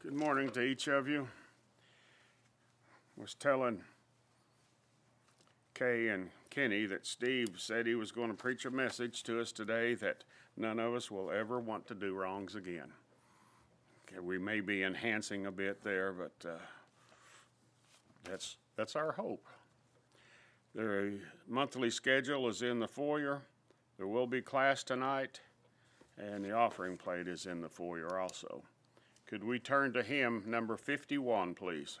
Good morning to each of you. I Was telling Kay and Kenny that Steve said he was going to preach a message to us today that none of us will ever want to do wrongs again. Okay, we may be enhancing a bit there, but uh, that's that's our hope. The monthly schedule is in the foyer. There will be class tonight, and the offering plate is in the foyer also. Could we turn to hymn number 51, please?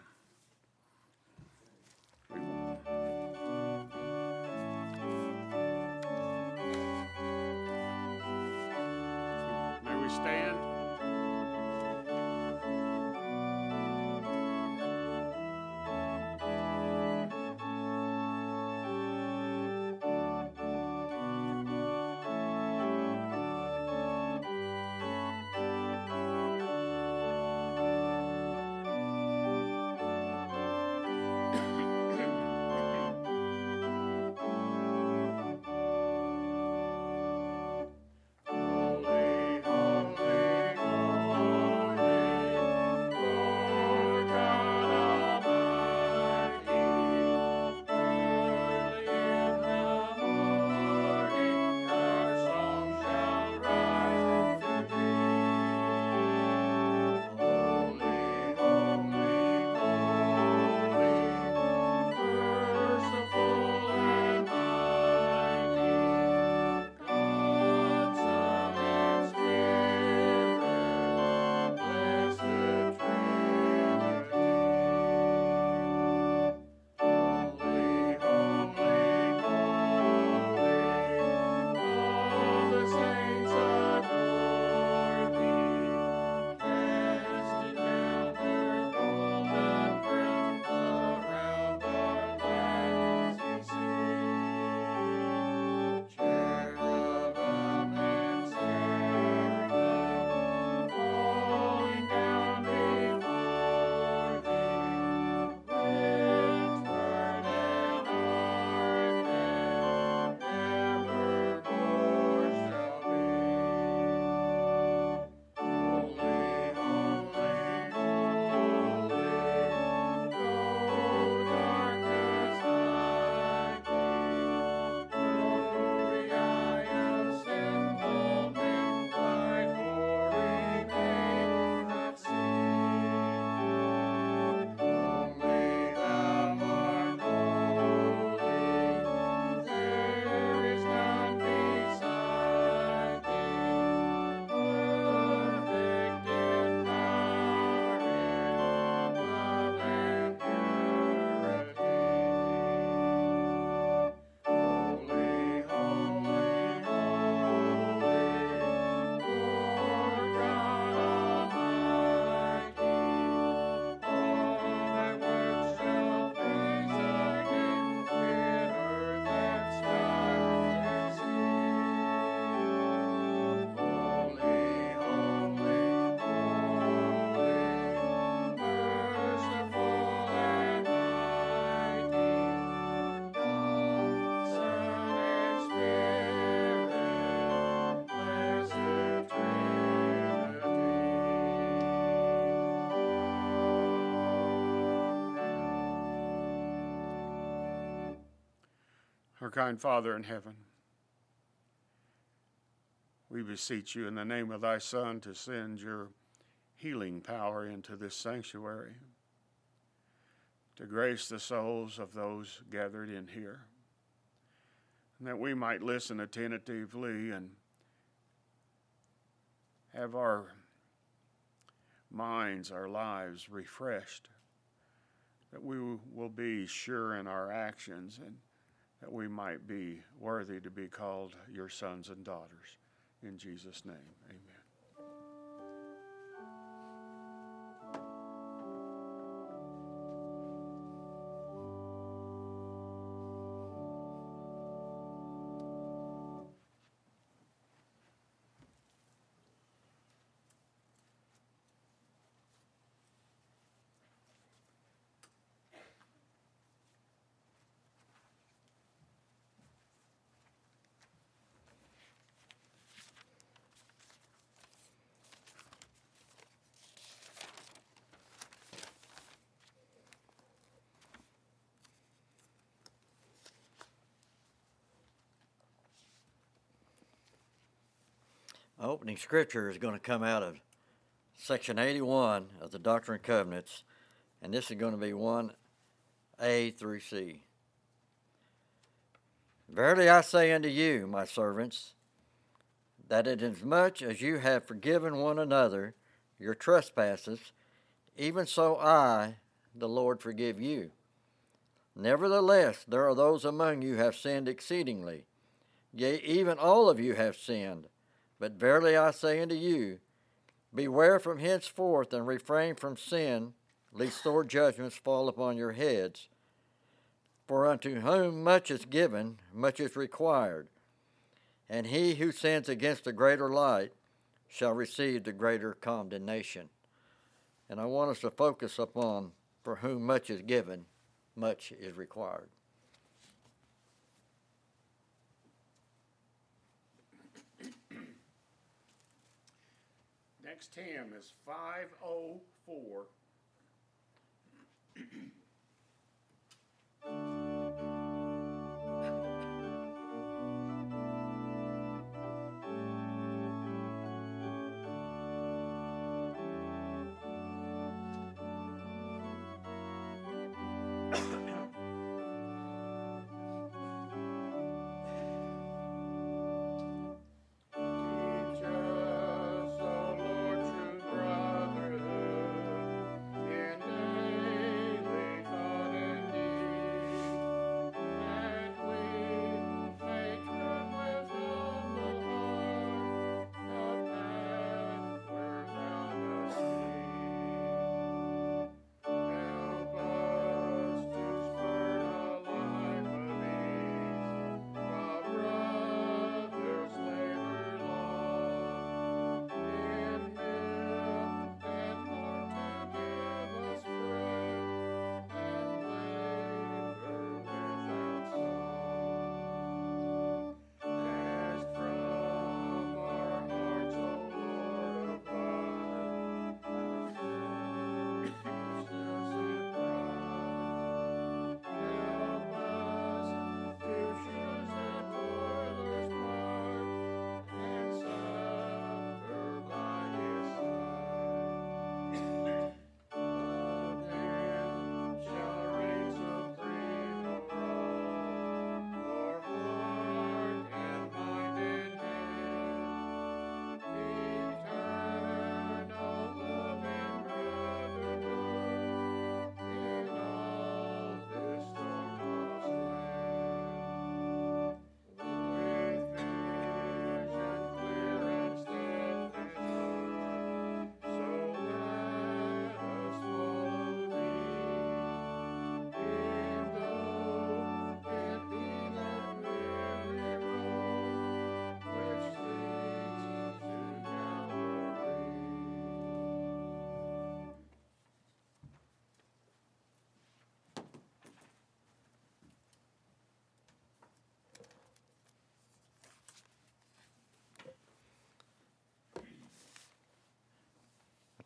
Our kind Father in heaven, we beseech you in the name of thy Son to send your healing power into this sanctuary, to grace the souls of those gathered in here, and that we might listen attentively and have our minds, our lives refreshed, that we will be sure in our actions and that we might be worthy to be called your sons and daughters. In Jesus' name, amen. Opening scripture is going to come out of section 81 of the Doctrine and Covenants, and this is going to be 1a through C. Verily I say unto you, my servants, that inasmuch as you have forgiven one another your trespasses, even so I, the Lord, forgive you. Nevertheless, there are those among you have sinned exceedingly. Yea, even all of you have sinned. But verily I say unto you, beware from henceforth and refrain from sin, lest sore judgments fall upon your heads. For unto whom much is given, much is required. And he who sins against the greater light shall receive the greater condemnation. And I want us to focus upon for whom much is given, much is required. Next hymn is 504.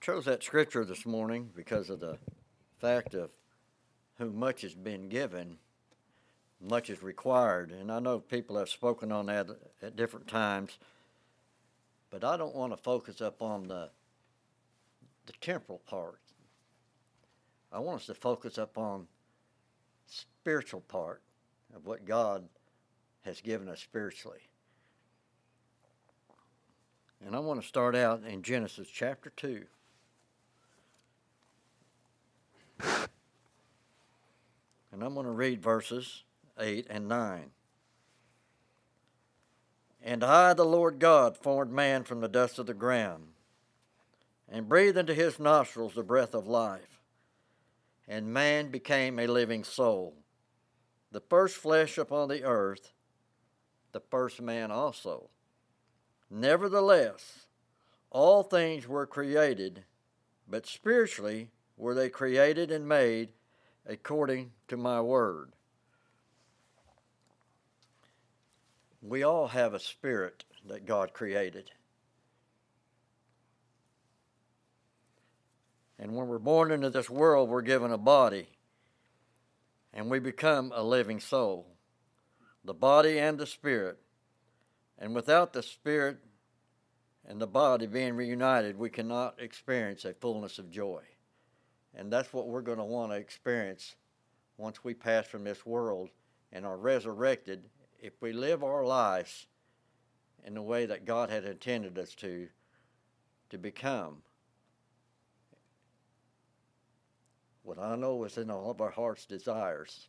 chose that scripture this morning because of the fact of whom much has been given, much is required. And I know people have spoken on that at different times, but I don't want to focus up on the the temporal part. I want us to focus up on spiritual part of what God has given us spiritually. And I want to start out in Genesis chapter 2. And I'm going to read verses 8 and 9. And I, the Lord God, formed man from the dust of the ground, and breathed into his nostrils the breath of life. And man became a living soul, the first flesh upon the earth, the first man also. Nevertheless, all things were created, but spiritually were they created and made according to my word. We all have a spirit that God created. And when we're born into this world, we're given a body and we become a living soul, the body and the spirit. And without the spirit and the body being reunited, we cannot experience a fullness of joy. And that's what we're going to want to experience once we pass from this world and are resurrected. If we live our lives in the way that God had intended us to, to become. What I know is in all of our heart's desires,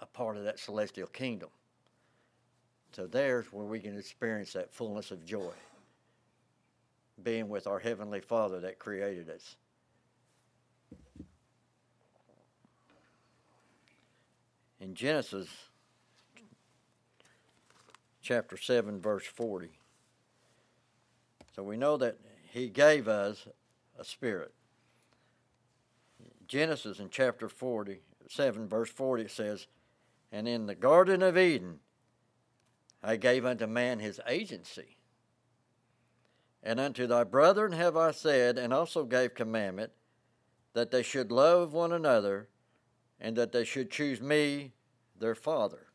a part of that celestial kingdom. So there's where we can experience that fullness of joy, being with our Heavenly Father that created us. In Genesis chapter 7, verse 40. So we know that He gave us a spirit. Genesis in chapter 47, verse 40 it says, And in the Garden of Eden I gave unto man his agency. And unto thy brethren have I said, and also gave commandment, that they should love one another, and that they should choose me, their father.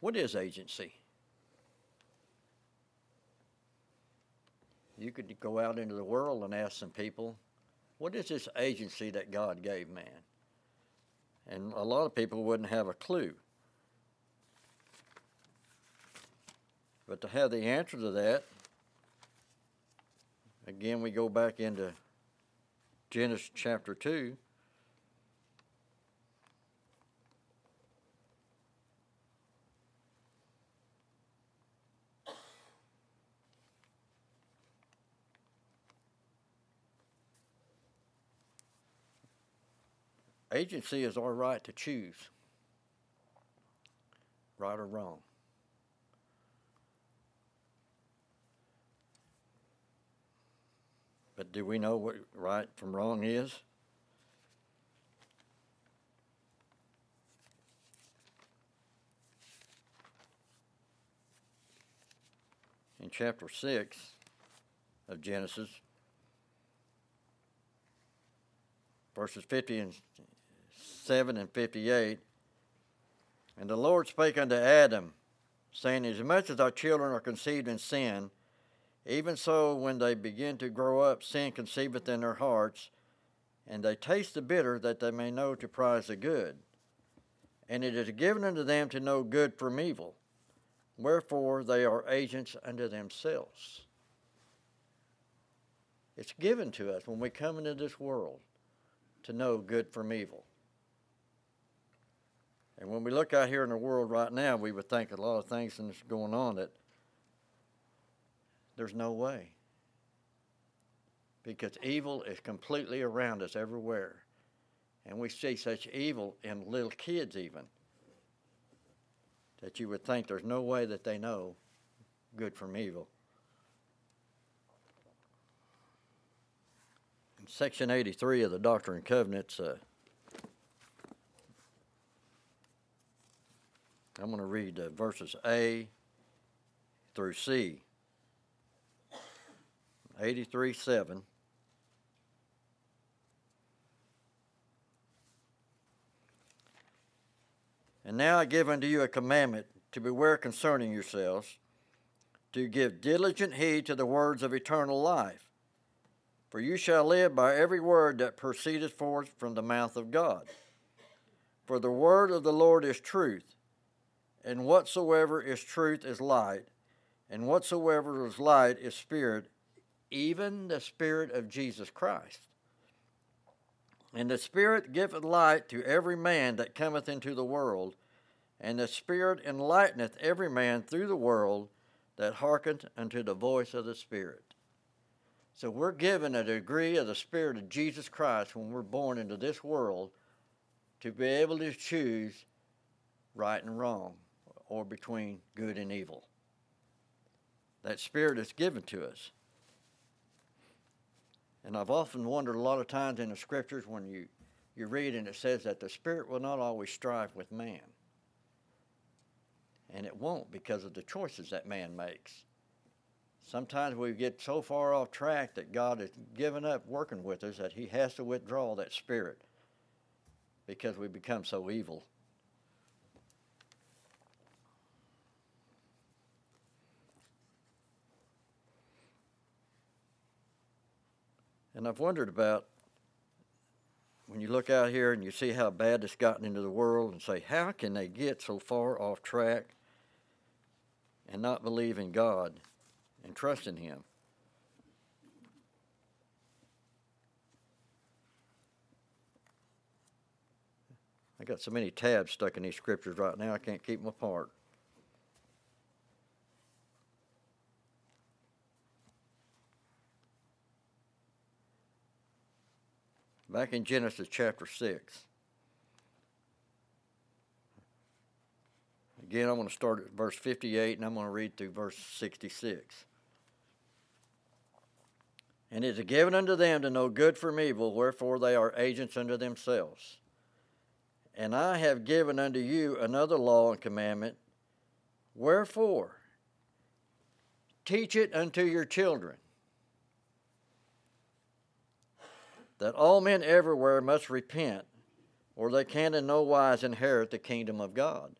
What is agency? You could go out into the world and ask some people, what is this agency that God gave man? And a lot of people wouldn't have a clue. But to have the answer to that, again, we go back into Genesis chapter 2. Agency is our right to choose, right or wrong. But do we know what right from wrong is? In chapter 6 of Genesis, verses 50 and 7 and 58. And the Lord spake unto Adam, saying, As much as our children are conceived in sin, even so when they begin to grow up, sin conceiveth in their hearts, and they taste the bitter, that they may know to prize the good. And it is given unto them to know good from evil. Wherefore they are agents unto themselves. It's given to us when we come into this world to know good from evil. And when we look out here in the world right now, we would think a lot of things that's going on that there's no way. Because evil is completely around us everywhere. And we see such evil in little kids, even, that you would think there's no way that they know good from evil. In section 83 of the Doctrine and Covenants, uh, I'm going to read uh, verses A through C. 83 7. And now I give unto you a commandment to beware concerning yourselves, to give diligent heed to the words of eternal life. For you shall live by every word that proceedeth forth from the mouth of God. For the word of the Lord is truth and whatsoever is truth is light, and whatsoever is light is spirit, even the Spirit of Jesus Christ. And the Spirit giveth light to every man that cometh into the world, and the Spirit enlighteneth every man through the world that hearkeneth unto the voice of the Spirit. So we're given a degree of the Spirit of Jesus Christ when we're born into this world to be able to choose right and wrong or between good and evil. That spirit is given to us. And I've often wondered a lot of times in the scriptures when you, you read and it says that the spirit will not always strive with man. And it won't because of the choices that man makes. Sometimes we get so far off track that God has given up working with us that he has to withdraw that spirit because we become so evil And I've wondered about when you look out here and you see how bad it's gotten into the world and say, how can they get so far off track and not believe in God and trust in Him? I got so many tabs stuck in these scriptures right now, I can't keep them apart. Back in Genesis chapter 6. Again, I'm going to start at verse 58 and I'm going to read through verse 66. And it is given unto them to know good from evil, wherefore they are agents unto themselves. And I have given unto you another law and commandment. Wherefore? Teach it unto your children, that all men everywhere must repent, or they can in no wise inherit the kingdom of God.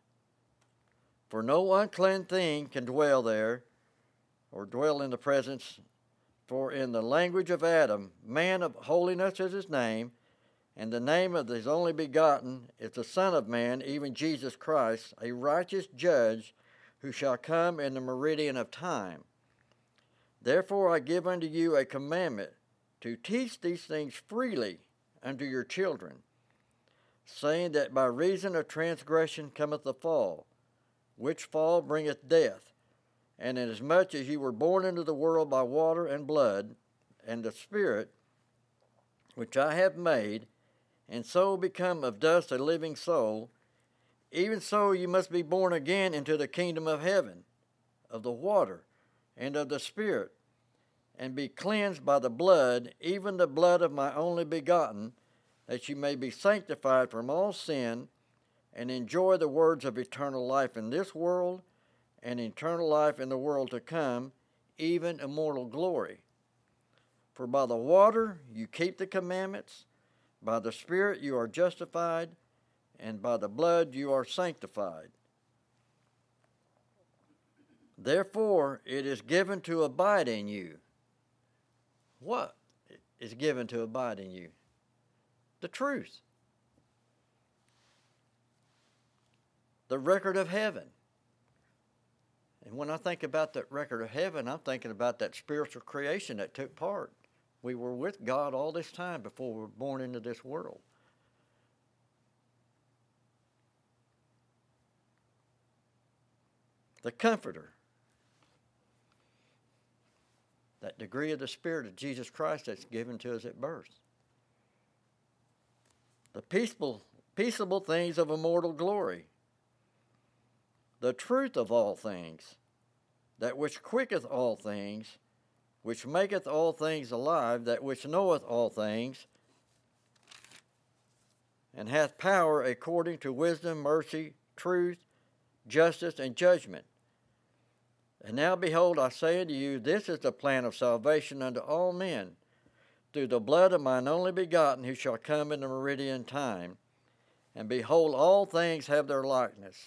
For no unclean thing can dwell there, or dwell in the presence. For in the language of Adam, man of holiness is his name, and the name of his only begotten is the Son of Man, even Jesus Christ, a righteous judge who shall come in the meridian of time. Therefore I give unto you a commandment to teach these things freely unto your children, saying that by reason of transgression cometh the fall, which fall bringeth death. And inasmuch as you were born into the world by water and blood, and the Spirit, which I have made, and so become of dust a living soul, even so you must be born again into the kingdom of heaven, of the water, and of the Spirit, and be cleansed by the blood, even the blood of my only begotten, that you may be sanctified from all sin, and enjoy the words of eternal life in this world, and eternal life in the world to come, even immortal glory. For by the water you keep the commandments, by the Spirit you are justified, and by the blood you are sanctified. Therefore, it is given to abide in you. What is given to abide in you? The truth. The record of heaven. And when I think about that record of heaven, I'm thinking about that spiritual creation that took part. We were with God all this time before we were born into this world. The Comforter, that degree of the Spirit of Jesus Christ that's given to us at birth. The peaceable, peaceable things of immortal glory. The truth of all things, that which quicketh all things which maketh all things alive, that which knoweth all things, and hath power according to wisdom, mercy, truth, justice, and judgment. And now behold, I say unto you, this is the plan of salvation unto all men, through the blood of mine only begotten, who shall come in the meridian time. And behold, all things have their likeness,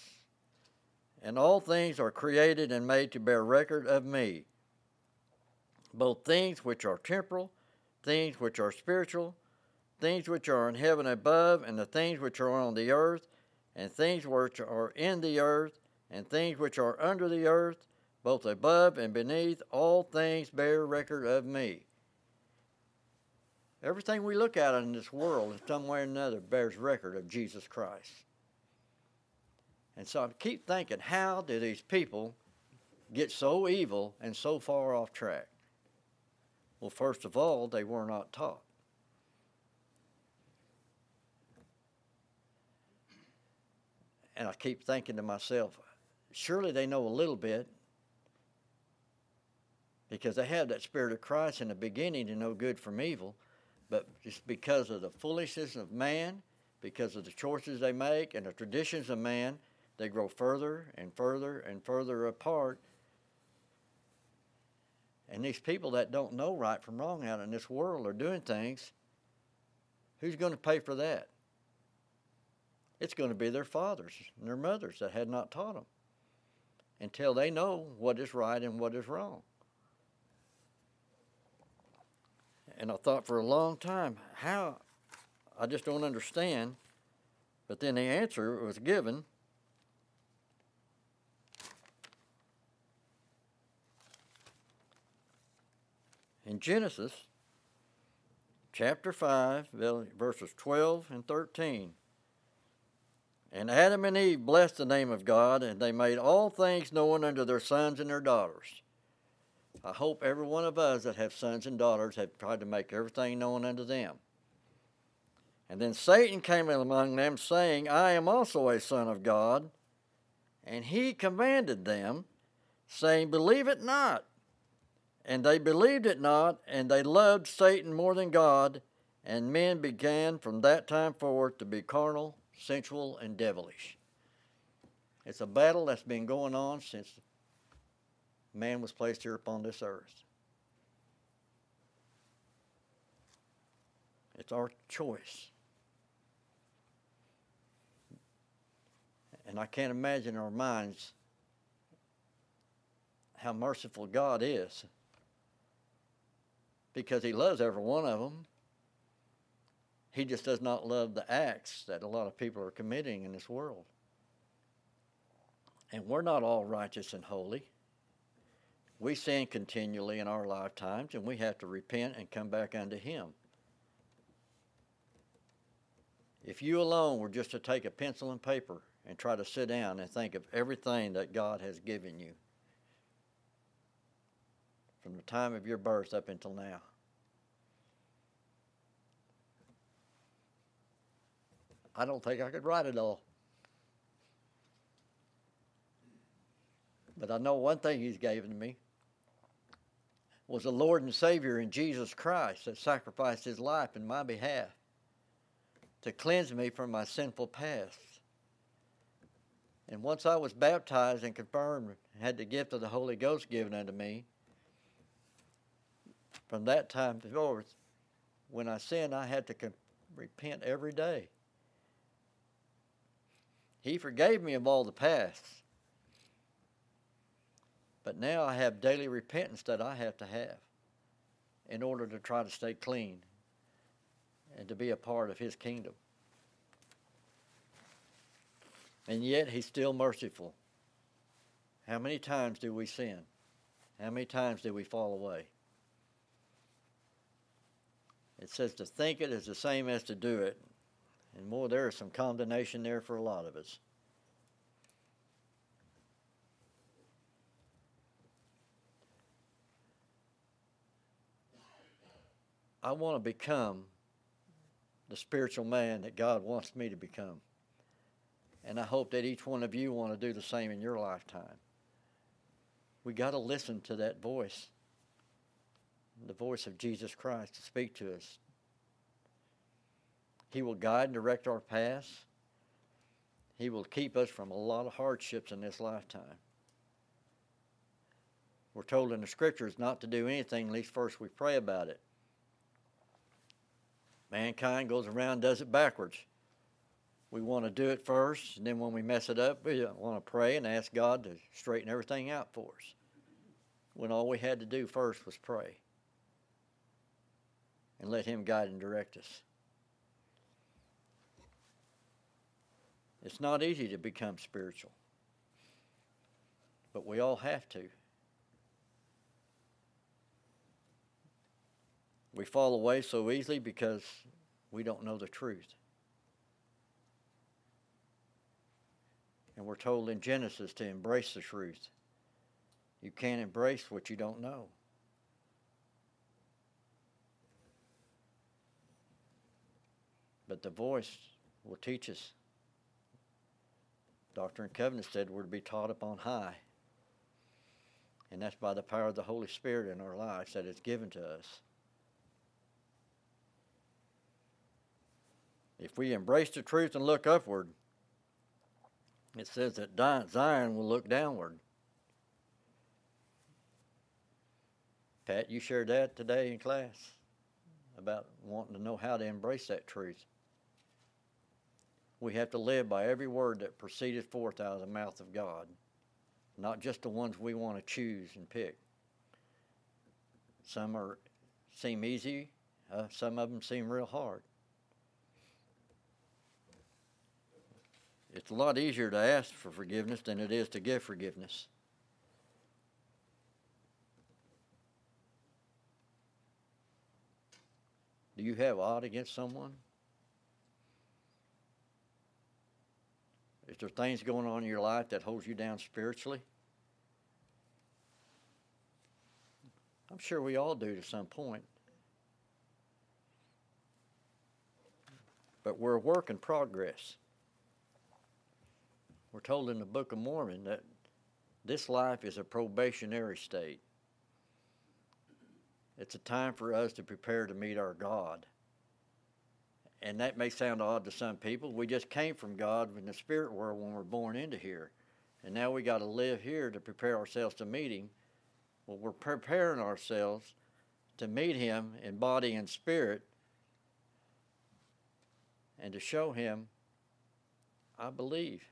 and all things are created and made to bear record of me both things which are temporal, things which are spiritual, things which are in heaven above, and the things which are on the earth, and things which are in the earth, and things which are under the earth, both above and beneath, all things bear record of me. Everything we look at in this world in some way or another bears record of Jesus Christ. And so I keep thinking, how do these people get so evil and so far off track? Well, first of all, they were not taught. And I keep thinking to myself, surely they know a little bit because they have that Spirit of Christ in the beginning to know good from evil, but just because of the foolishness of man, because of the choices they make and the traditions of man, they grow further and further and further apart and these people that don't know right from wrong out in this world are doing things, who's going to pay for that? It's going to be their fathers and their mothers that had not taught them until they know what is right and what is wrong. And I thought for a long time, how? I just don't understand. But then the answer was given. In Genesis chapter 5, verses 12 and 13. And Adam and Eve blessed the name of God, and they made all things known unto their sons and their daughters. I hope every one of us that have sons and daughters have tried to make everything known unto them. And then Satan came among them, saying, I am also a son of God. And he commanded them, saying, Believe it not. And they believed it not, and they loved Satan more than God, and men began from that time forward to be carnal, sensual, and devilish. It's a battle that's been going on since man was placed here upon this earth. It's our choice. And I can't imagine in our minds how merciful God is because He loves every one of them. He just does not love the acts that a lot of people are committing in this world. And we're not all righteous and holy. We sin continually in our lifetimes, and we have to repent and come back unto Him. If you alone were just to take a pencil and paper and try to sit down and think of everything that God has given you from the time of your birth up until now, I don't think I could write it all. But I know one thing He's given me was a Lord and Savior in Jesus Christ that sacrificed His life in my behalf to cleanse me from my sinful past. And once I was baptized and confirmed, had the gift of the Holy Ghost given unto me, from that time forth, when I sinned, I had to repent every day. He forgave me of all the past. But now I have daily repentance that I have to have in order to try to stay clean and to be a part of His kingdom. And yet He's still merciful. How many times do we sin? How many times do we fall away? It says to think it is the same as to do it. And more, there is some condemnation there for a lot of us. I want to become the spiritual man that God wants me to become. And I hope that each one of you want to do the same in your lifetime. We got to listen to that voice, the voice of Jesus Christ to speak to us, he will guide and direct our paths. He will keep us from a lot of hardships in this lifetime. We're told in the scriptures not to do anything unless first we pray about it. Mankind goes around does it backwards. We want to do it first, and then when we mess it up, we uh, want to pray and ask God to straighten everything out for us. When all we had to do first was pray and let Him guide and direct us. It's not easy to become spiritual, but we all have to. We fall away so easily because we don't know the truth. And we're told in Genesis to embrace the truth. You can't embrace what you don't know. But the voice will teach us Doctrine and Covenants said we're to be taught upon high. And that's by the power of the Holy Spirit in our lives that is given to us. If we embrace the truth and look upward, it says that Zion will look downward. Pat, you shared that today in class about wanting to know how to embrace that truth we have to live by every word that proceedeth forth out of the mouth of God, not just the ones we want to choose and pick. Some are seem easy Uh, some of them seem real hard. It's a lot easier to ask for forgiveness than it is to give forgiveness. Do you have odd against someone? Is there things going on in your life that holds you down spiritually? I'm sure we all do to some point. But we're a work in progress. We're told in the Book of Mormon that this life is a probationary state. It's a time for us to prepare to meet our God. And that may sound odd to some people. We just came from God in the spirit world when we're born into here. And now we got to live here to prepare ourselves to meet Him. Well, we're preparing ourselves to meet Him in body and spirit and to show Him, I believe.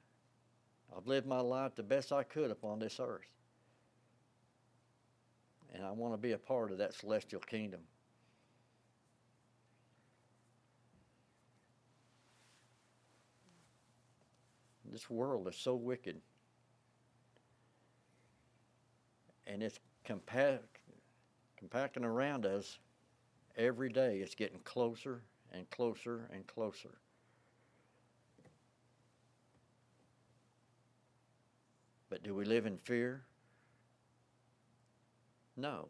I've lived my life the best I could upon this earth. And I want to be a part of that celestial kingdom. This world is so wicked. And it's compact, compacting around us every day. It's getting closer and closer and closer. But do we live in fear? No.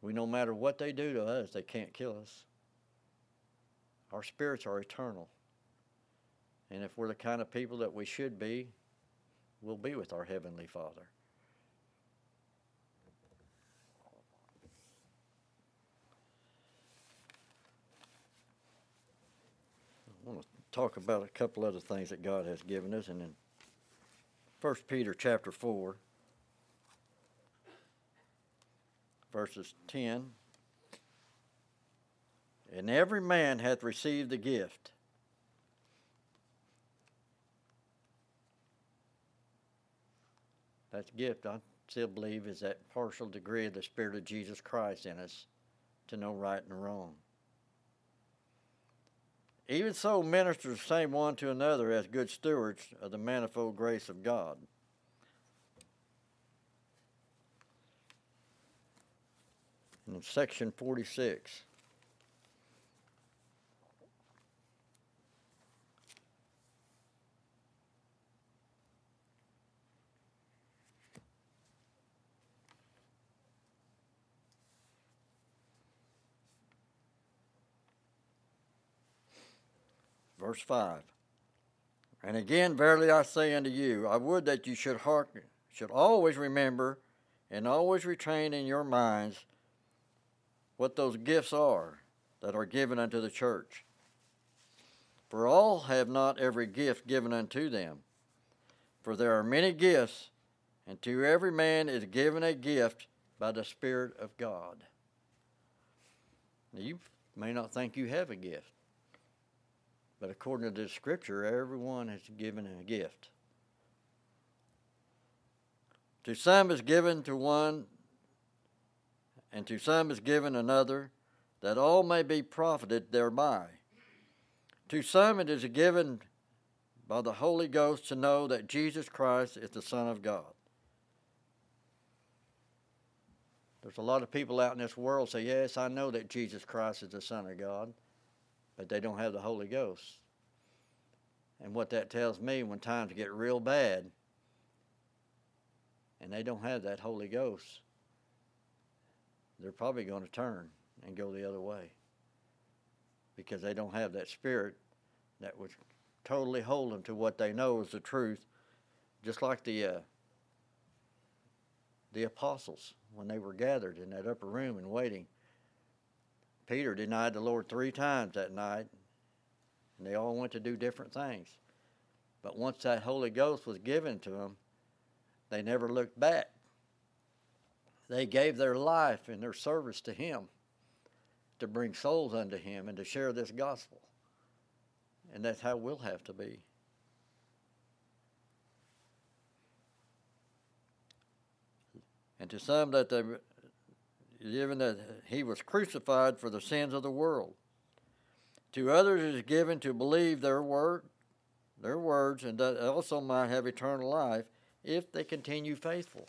We no matter what they do to us, they can't kill us. Our spirits are eternal. And if we're the kind of people that we should be, we'll be with our Heavenly Father. I want to talk about a couple other things that God has given us, and in First Peter chapter four, verses ten. And every man hath received the gift. That gift, I still believe, is that partial degree of the Spirit of Jesus Christ in us to know right and wrong. Even so, minister the same one to another as good stewards of the manifold grace of God. In section 46. Verse 5. And again, verily I say unto you, I would that you should hearken, should always remember and always retain in your minds what those gifts are that are given unto the church. For all have not every gift given unto them. For there are many gifts, and to every man is given a gift by the Spirit of God. Now, you may not think you have a gift. But according to this scripture, everyone is given a gift. To some is given to one, and to some is given another, that all may be profited thereby. To some it is given by the Holy Ghost to know that Jesus Christ is the Son of God. There's a lot of people out in this world say, Yes, I know that Jesus Christ is the Son of God but they don't have the Holy Ghost. And what that tells me when times get real bad and they don't have that Holy Ghost, they're probably going to turn and go the other way because they don't have that spirit that would totally hold them to what they know is the truth, just like the uh, the apostles when they were gathered in that upper room and waiting Peter denied the Lord three times that night, and they all went to do different things. But once that Holy Ghost was given to them, they never looked back. They gave their life and their service to Him to bring souls unto Him and to share this gospel. And that's how we'll have to be. And to some that they given that he was crucified for the sins of the world. To others is given to believe their word, their words, and that also might have eternal life if they continue faithful.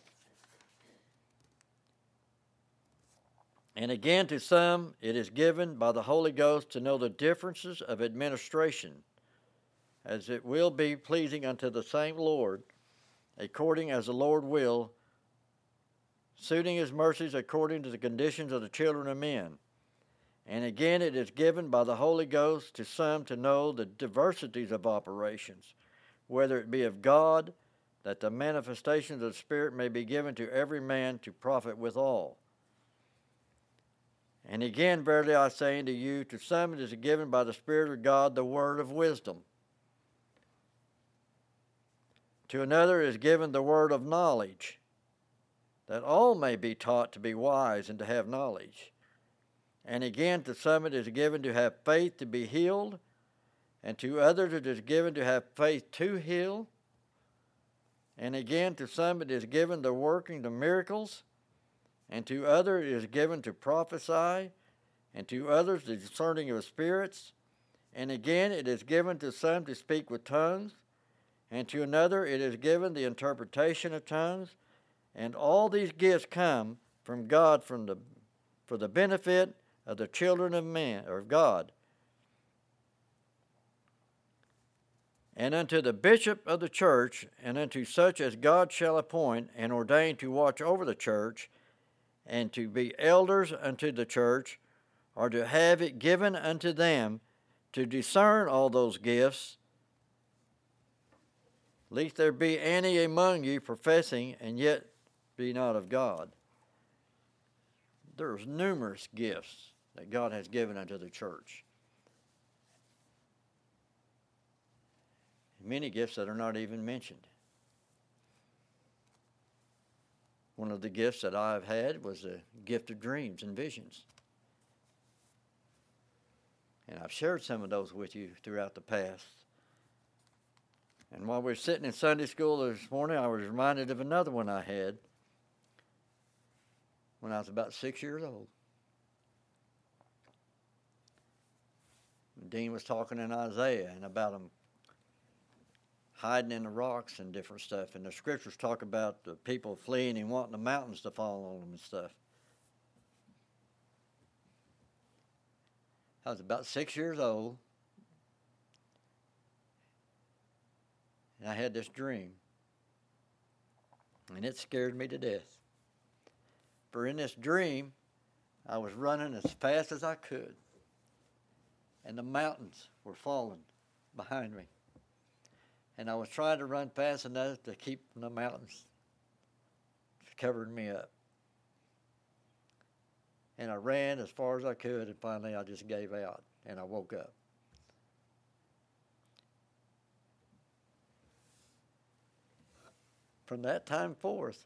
And again, to some, it is given by the Holy Ghost to know the differences of administration, as it will be pleasing unto the same Lord, according as the Lord will, suiting his mercies according to the conditions of the children of men. And again, it is given by the Holy Ghost to some to know the diversities of operations, whether it be of God, that the manifestations of the Spirit may be given to every man to profit withal. And again, verily I say unto you, to some it is given by the Spirit of God the word of wisdom. To another is given the word of knowledge, that all may be taught to be wise and to have knowledge. And again, to some it is given to have faith to be healed, and to others it is given to have faith to heal. And again, to some it is given the working of miracles and to others it is given to prophesy, and to others the discerning of spirits, and again it is given to some to speak with tongues, and to another it is given the interpretation of tongues, and all these gifts come from God from the, for the benefit of the children of man or of God. And unto the bishop of the church, and unto such as God shall appoint and ordain to watch over the church, and to be elders unto the church, or to have it given unto them to discern all those gifts, lest there be any among you professing and yet be not of God. There's numerous gifts that God has given unto the church. Many gifts that are not even mentioned. One of the gifts that I've had was the gift of dreams and visions. And I've shared some of those with you throughout the past. And while we are sitting in Sunday school this morning, I was reminded of another one I had when I was about six years old. Dean was talking in Isaiah and about them hiding in the rocks and different stuff. And the scriptures talk about the people fleeing and wanting the mountains to fall on them and stuff. I was about six years old. And I had this dream. And it scared me to death. For in this dream, I was running as fast as I could. And the mountains were falling behind me and I was trying to run fast enough to keep the mountains covering me up. And I ran as far as I could, and finally I just gave out and I woke up. From that time forth,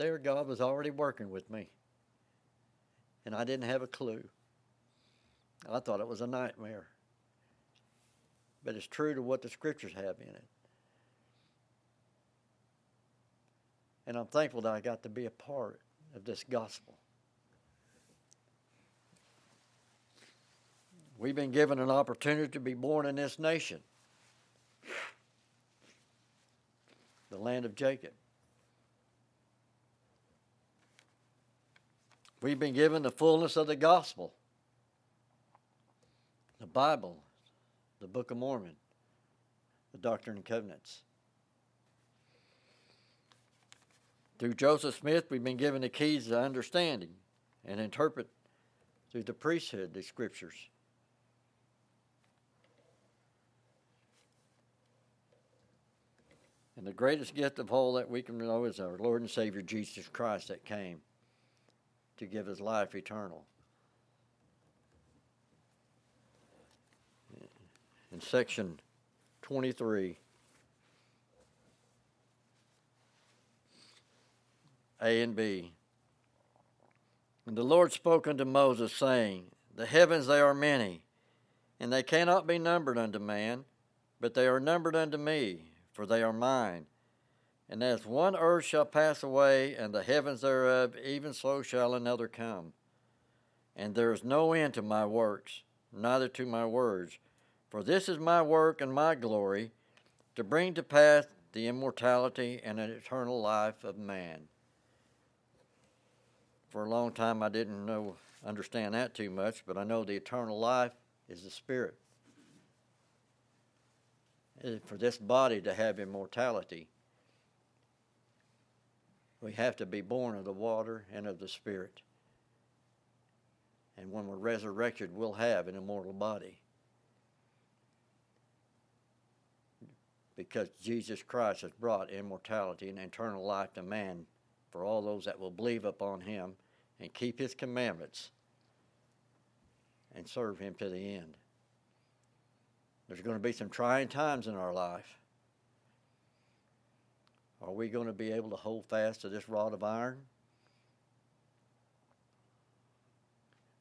there God was already working with me. And I didn't have a clue. I thought it was a nightmare but it's true to what the scriptures have in it. And I'm thankful that I got to be a part of this gospel. We've been given an opportunity to be born in this nation, the land of Jacob. We've been given the fullness of the gospel, the Bible, the Book of Mormon, the Doctrine and Covenants. Through Joseph Smith, we've been given the keys to understanding and interpret through the priesthood the scriptures. And the greatest gift of all that we can know is our Lord and Savior Jesus Christ that came to give us life eternal. in section 23. A and B. And the Lord spoke unto Moses, saying, The heavens they are many, and they cannot be numbered unto man, but they are numbered unto me, for they are mine. And as one earth shall pass away, and the heavens thereof, even so shall another come. And there is no end to my works, neither to my words. For this is my work and my glory, to bring to pass the immortality and an eternal life of man. For a long time, I didn't know understand that too much, but I know the eternal life is the spirit. Uh, For this body to have immortality, we have to be born of the water and of the spirit. And when we're resurrected, we'll have an immortal body. Because Jesus Christ has brought immortality and eternal life to man for all those that will believe upon him and keep his commandments and serve him to the end. There's going to be some trying times in our life. Are we going to be able to hold fast to this rod of iron?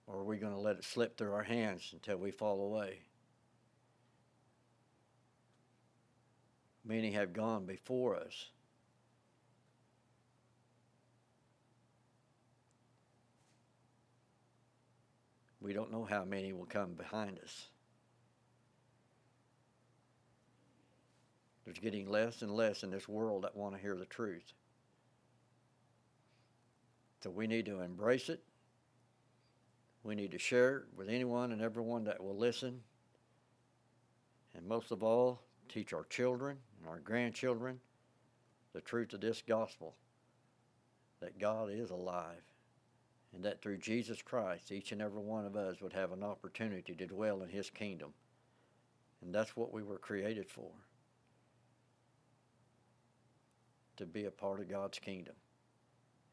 Or are we going to let it slip through our hands until we fall away? Many have gone before us. We don't know how many will come behind us. There's getting less and less in this world that want to hear the truth. So we need to embrace it. We need to share it with anyone and everyone that will listen. And most of all, teach our children and our grandchildren the truth of this gospel that God is alive and that through Jesus Christ, each and every one of us would have an opportunity to dwell in His kingdom. And that's what we were created for to be a part of God's kingdom.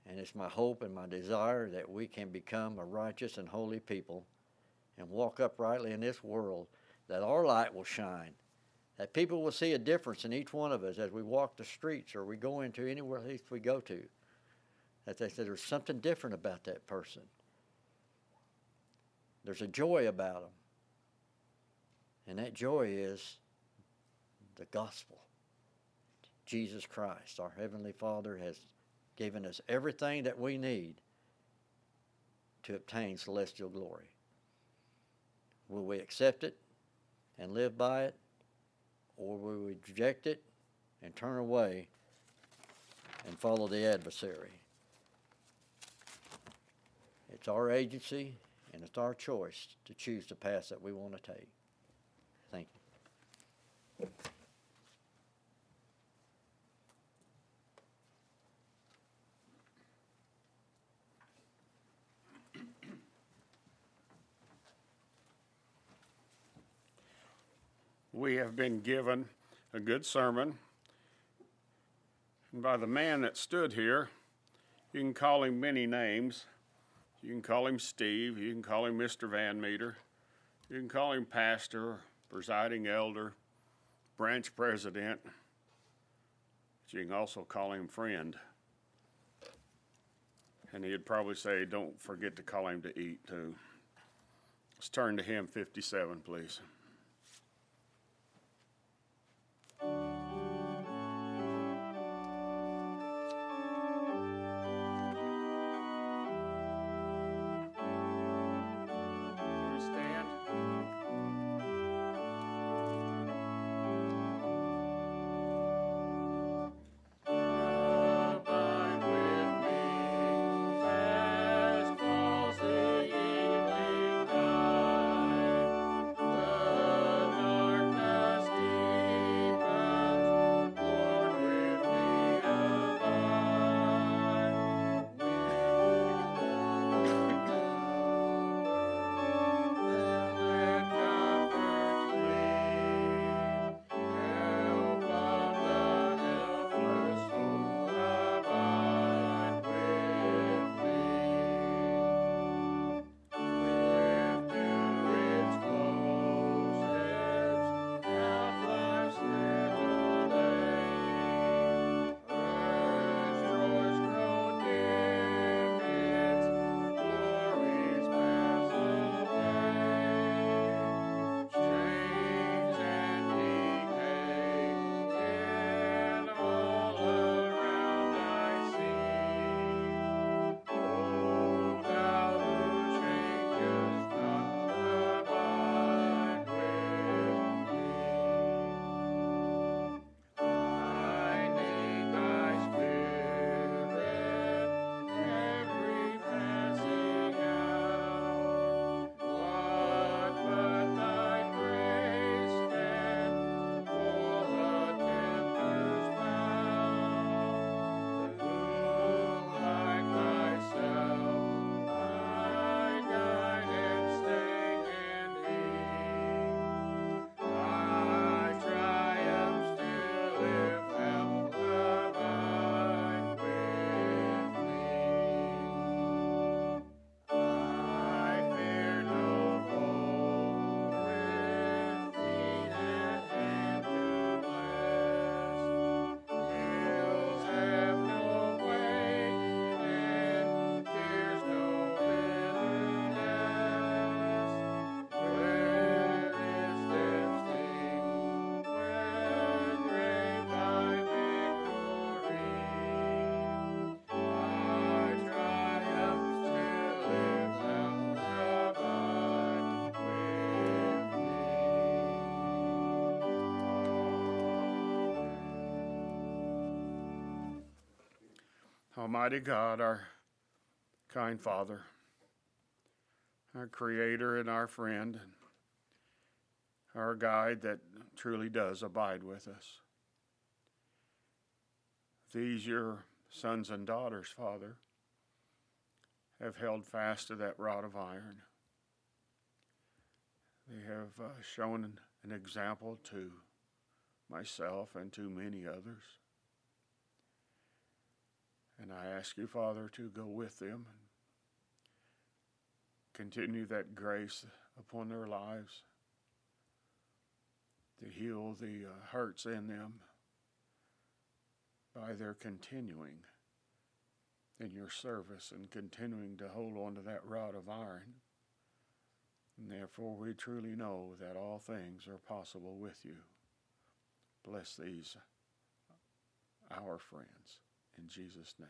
And it's my hope and my desire that we can become a righteous and holy people and walk uprightly in this world, that our light will shine, that people will see a difference in each one of us as we walk the streets or we go into anywhere we go to that they say there's something different about that person. There's a joy about them. And that joy is the gospel. Jesus Christ, our Heavenly Father, has given us everything that we need to obtain celestial glory. Will we accept it and live by it, or will we reject it and turn away and follow the adversary? It's our agency and it's our choice to choose the path that we want to take. Thank you. We have been given a good sermon. And by the man that stood here, you can call him many names. You can call him Steve. You can call him Mr. Van Meter. You can call him pastor, presiding elder, branch president. But you can also call him friend. And he'd probably say, don't forget to call him to eat, too. Let's turn to hymn 57, please. Almighty God, our kind Father, our Creator and our friend, and our guide that truly does abide with us. These, your sons and daughters, Father, have held fast to that rod of iron. They have uh, shown an example to myself and to many others. And I ask you, Father, to go with them and continue that grace upon their lives to heal the uh, hurts in them by their continuing in your service and continuing to hold on to that rod of iron. And therefore, we truly know that all things are possible with you. Bless these, our friends, in Jesus' name.